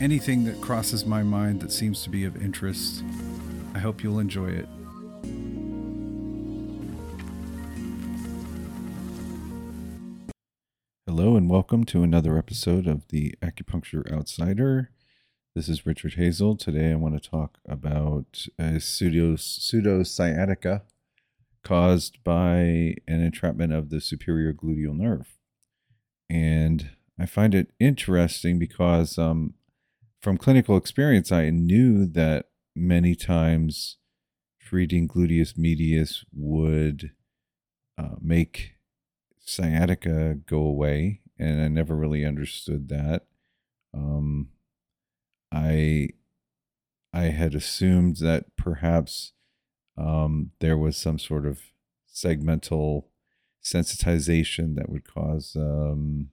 anything that crosses my mind that seems to be of interest. I hope you'll enjoy it. Hello, and welcome to another episode of the Acupuncture Outsider. This is Richard Hazel. Today, I want to talk about a pseudo, pseudo sciatica caused by an entrapment of the superior gluteal nerve. And I find it interesting because um, from clinical experience, I knew that many times treating gluteus medius would uh, make sciatica go away, and I never really understood that. Um, I I had assumed that perhaps um, there was some sort of segmental sensitization that would cause um,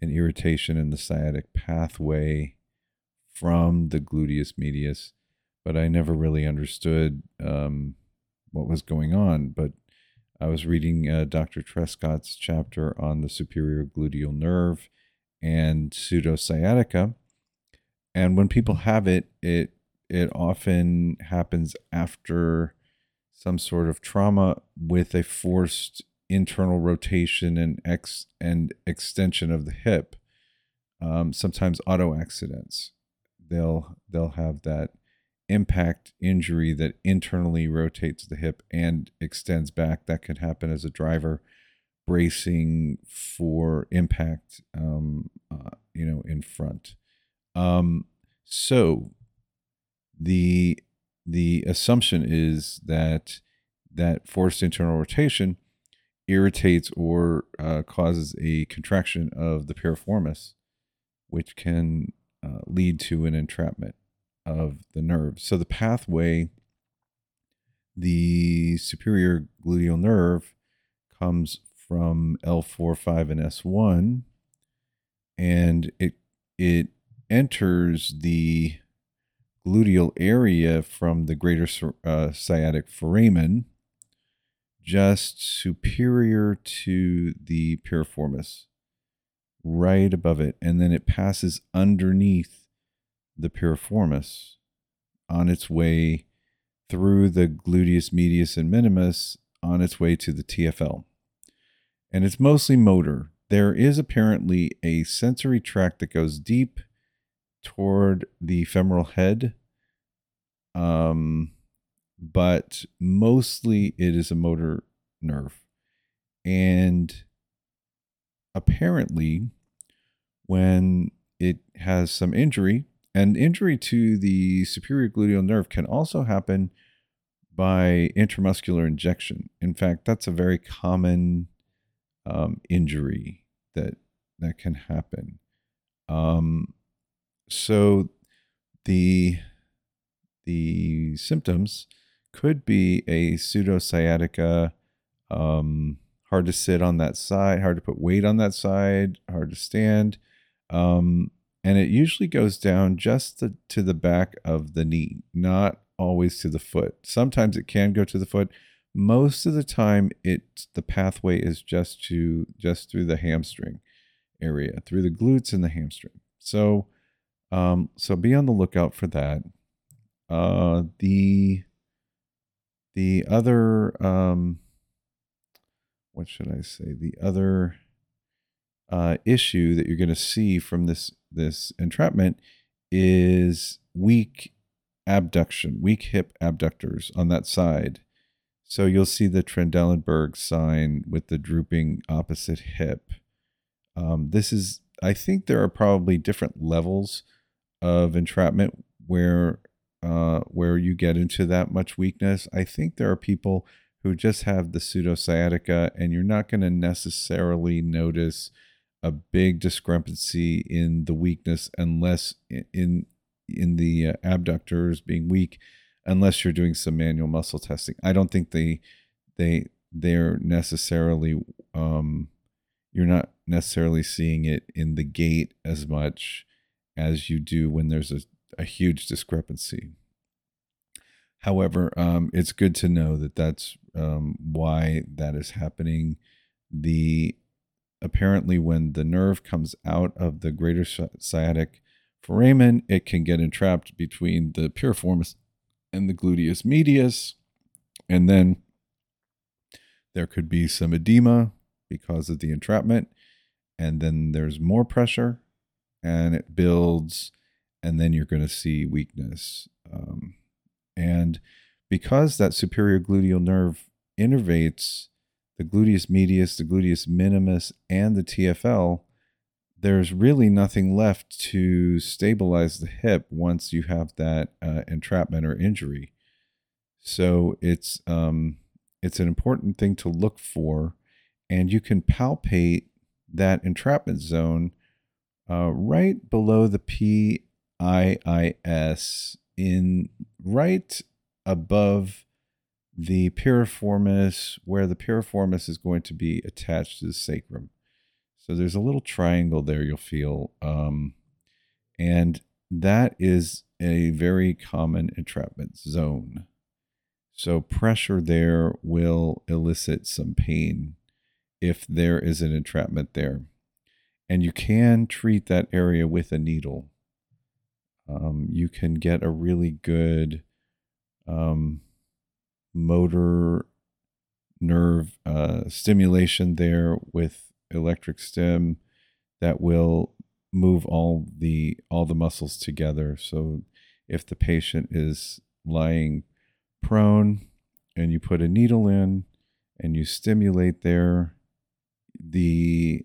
an irritation in the sciatic pathway from the gluteus medius, but I never really understood um, what was going on. But I was reading uh, Dr. Trescot's chapter on the superior gluteal nerve and pseudosciatica, and when people have it, it it often happens after some sort of trauma with a forced internal rotation and ex and extension of the hip. Um, sometimes auto accidents they'll they'll have that impact injury that internally rotates the hip and extends back. That can happen as a driver bracing for impact, um, uh, you know, in front. Um, so the the assumption is that that forced internal rotation irritates or uh, causes a contraction of the piriformis, which can uh, lead to an entrapment of the nerve. So the pathway, the superior gluteal nerve, comes from L4, 5, and S1, and it it enters the gluteal area from the greater uh, sciatic foramen, just superior to the piriformis right above it, and then it passes underneath the piriformis on its way through the gluteus medius and minimus on its way to the TFL. And it's mostly motor. There is apparently a sensory tract that goes deep toward the femoral head. Um, but mostly it is a motor nerve. And apparently, when it has some injury, and injury to the superior gluteal nerve can also happen by intramuscular injection. In fact, that's a very common um, injury that that can happen. Um, so the the symptoms could be a pseudosciatica, um, hard to sit on that side, hard to put weight on that side, hard to stand. Um, and it usually goes down just the, to the back of the knee, not always to the foot. Sometimes it can go to the foot. Most of the time, it the pathway is just to just through the hamstring area, through the glutes and the hamstring. So, um, so be on the lookout for that. Uh, the the other um, what should I say? The other uh, issue that you're going to see from this this entrapment is weak abduction, weak hip abductors on that side. So you'll see the Trendelenburg sign with the drooping opposite hip. Um, this is, I think, there are probably different levels of entrapment where uh, where you get into that much weakness. I think there are people who just have the pseudosciatica, and you're not going to necessarily notice a big discrepancy in the weakness unless in in the uh, abductors being weak unless you're doing some manual muscle testing. I don't think they they they're necessarily um, you're not necessarily seeing it in the gait as much as you do when there's a, a huge discrepancy. However, um, it's good to know that that's um, why that is happening. The apparently when the nerve comes out of the greater sciatic foramen, it can get entrapped between the piriformis and the gluteus medius, and then there could be some edema because of the entrapment, and then there's more pressure, and it builds, and then you're going to see weakness. Um, and because that superior gluteal nerve innervates the gluteus medius, the gluteus minimus, and the TFL, there's really nothing left to stabilize the hip once you have that uh, entrapment or injury. So it's um, it's an important thing to look for, and you can palpate that entrapment zone uh, right below the PIIS in right above the piriformis, where the piriformis is going to be attached to the sacrum. So there's a little triangle there you'll feel. Um, and that is a very common entrapment zone. So pressure there will elicit some pain if there is an entrapment there. And you can treat that area with a needle. Um, you can get a really good um, motor nerve uh, stimulation there with electric stim that will move all the all the muscles together. So if the patient is lying prone and you put a needle in and you stimulate there the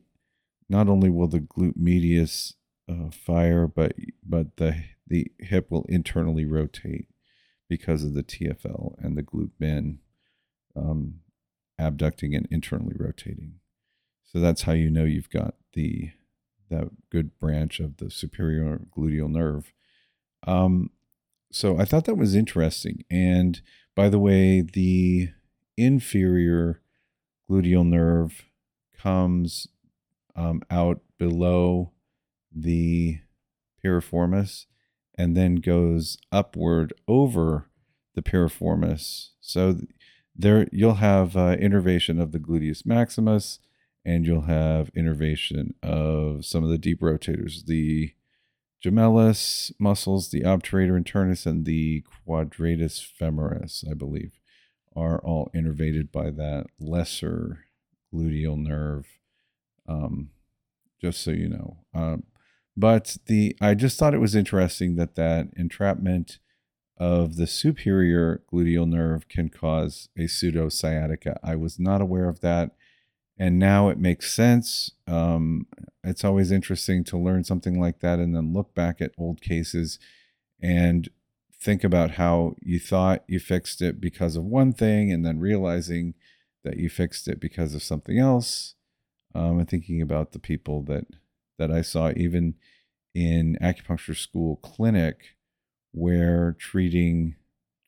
not only will the glute medius uh, fire but but the the hip will internally rotate because of the TFL and the glute min um, abducting and internally rotating. So that's how you know you've got the that good branch of the superior gluteal nerve. Um, so I thought that was interesting. And by the way, the inferior gluteal nerve comes um, out below the piriformis and then goes upward over the piriformis. So there you'll have uh, innervation of the gluteus maximus and you'll have innervation of some of the deep rotators, the gemellus muscles, the obturator internus, and the quadratus femoris, I believe, are all innervated by that lesser gluteal nerve. Um, just so you know. Um, but the I just thought it was interesting that that entrapment of the superior gluteal nerve can cause a pseudo sciatica. I was not aware of that, and now it makes sense. Um, it's always interesting to learn something like that and then look back at old cases and think about how you thought you fixed it because of one thing and then realizing that you fixed it because of something else. Um, and thinking about the people that that I saw even in acupuncture school clinic where treating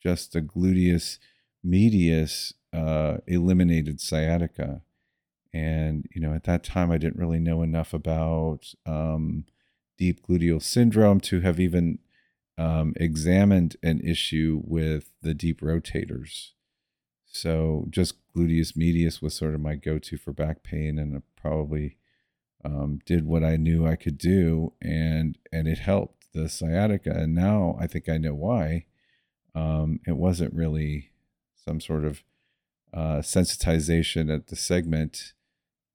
just the gluteus medius uh, eliminated sciatica. And, you know, at that time, I didn't really know enough about um, deep gluteal syndrome to have even um, examined an issue with the deep rotators. So just gluteus medius was sort of my go to for back pain and probably um, did what I knew I could do, and and it helped the sciatica. And now I think I know why. Um, it wasn't really some sort of uh, sensitization at the segment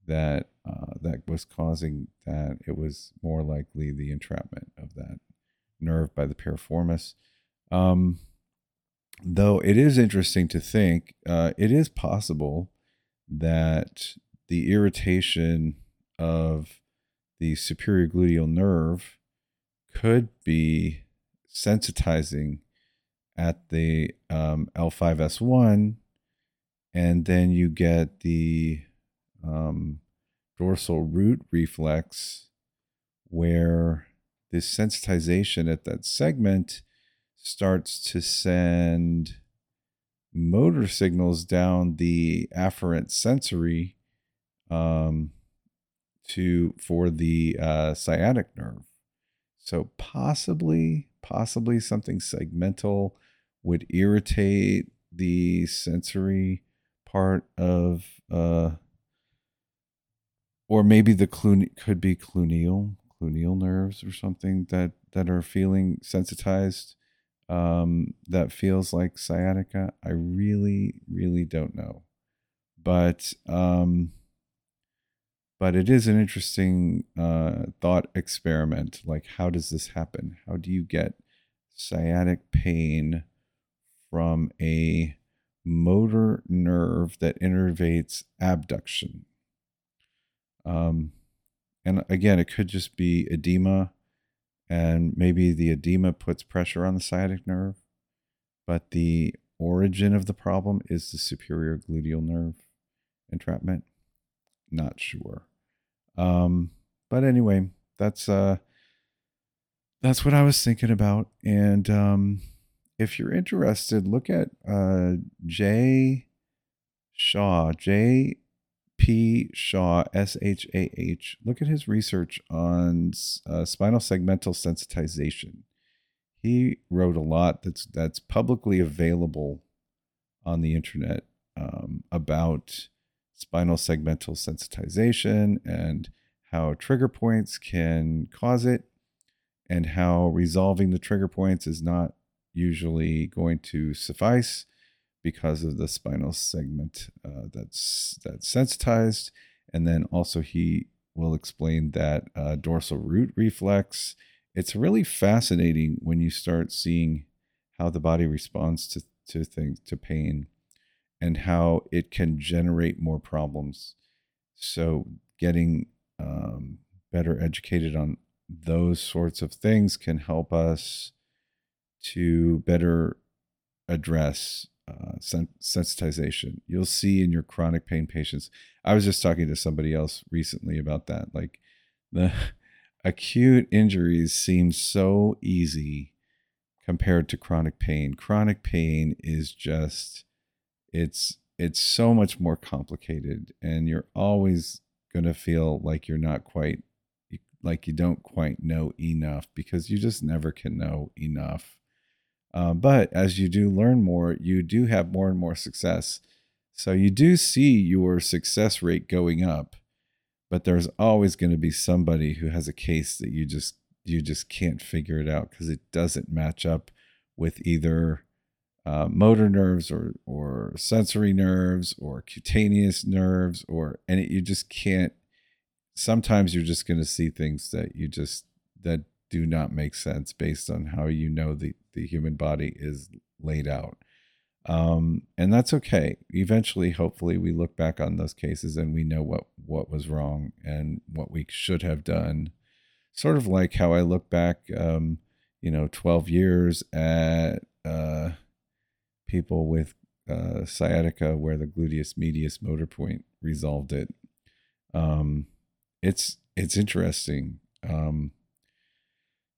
that uh, that was causing that. It was more likely the entrapment of that nerve by the piriformis. Um, though it is interesting to think, uh, it is possible that the irritation of the superior gluteal nerve could be sensitizing at the um, L5S1, and then you get the um, dorsal root reflex where this sensitization at that segment starts to send motor signals down the afferent sensory um, to for the uh, sciatic nerve. So possibly, possibly something segmental would irritate the sensory part of, uh, or maybe the clune could be cluneal, cluneal nerves or something that that are feeling sensitized. Um, that feels like sciatica. I really, really don't know, but um, but it is an interesting uh, thought experiment. Like, how does this happen? How do you get sciatic pain from a motor nerve that innervates abduction? Um, and again, it could just be edema, and maybe the edema puts pressure on the sciatic nerve, but the origin of the problem is the superior gluteal nerve entrapment. Not sure. Um, but anyway, that's uh that's what I was thinking about. And um if you're interested, look at uh Jay Shah, J P Shah, S H A H. Look at his research on uh, spinal segmental sensitization. He wrote a lot that's that's publicly available on the internet um, about spinal segmental sensitization and how trigger points can cause it and how resolving the trigger points is not usually going to suffice because of the spinal segment uh, that's that's sensitized. And then also he will explain that uh, dorsal root reflex it's really fascinating when you start seeing how the body responds to to things to pain and how it can generate more problems. So, getting um, better educated on those sorts of things can help us to better address uh, sen- sensitization. You'll see in your chronic pain patients. I was just talking to somebody else recently about that. Like the acute injuries seem so easy compared to chronic pain. Chronic pain is just it's it's so much more complicated and you're always going to feel like you're not quite like you don't quite know enough because you just never can know enough. Uh, but as you do learn more you do have more and more success. So you do see your success rate going up but there's always going to be somebody who has a case that you just you just can't figure it out because it doesn't match up with either uh, motor nerves or or sensory nerves or cutaneous nerves or and it, you just can't sometimes you're just going to see things that you just that do not make sense based on how you know the the human body is laid out. Um, and that's okay. Eventually hopefully we look back on those cases and we know what what was wrong and what we should have done. Sort of like how i look back um, you know 12 years at uh, people with uh, sciatica where the gluteus medius motor point resolved it. Um, it's it's interesting. Um,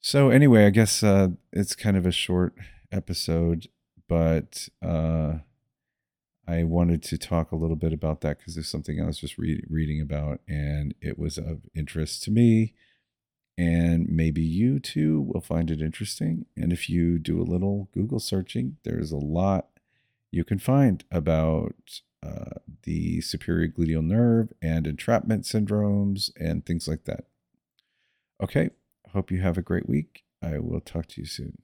so anyway, I guess uh, it's kind of a short episode, but uh, I wanted to talk a little bit about that because there's something I was just re- reading about, and it was of interest to me. And maybe you too will find it interesting. And if you do a little Google searching, there's a lot you can find about uh, the superior gluteal nerve and entrapment syndromes and things like that. Okay, hope you have a great week. I will talk to you soon.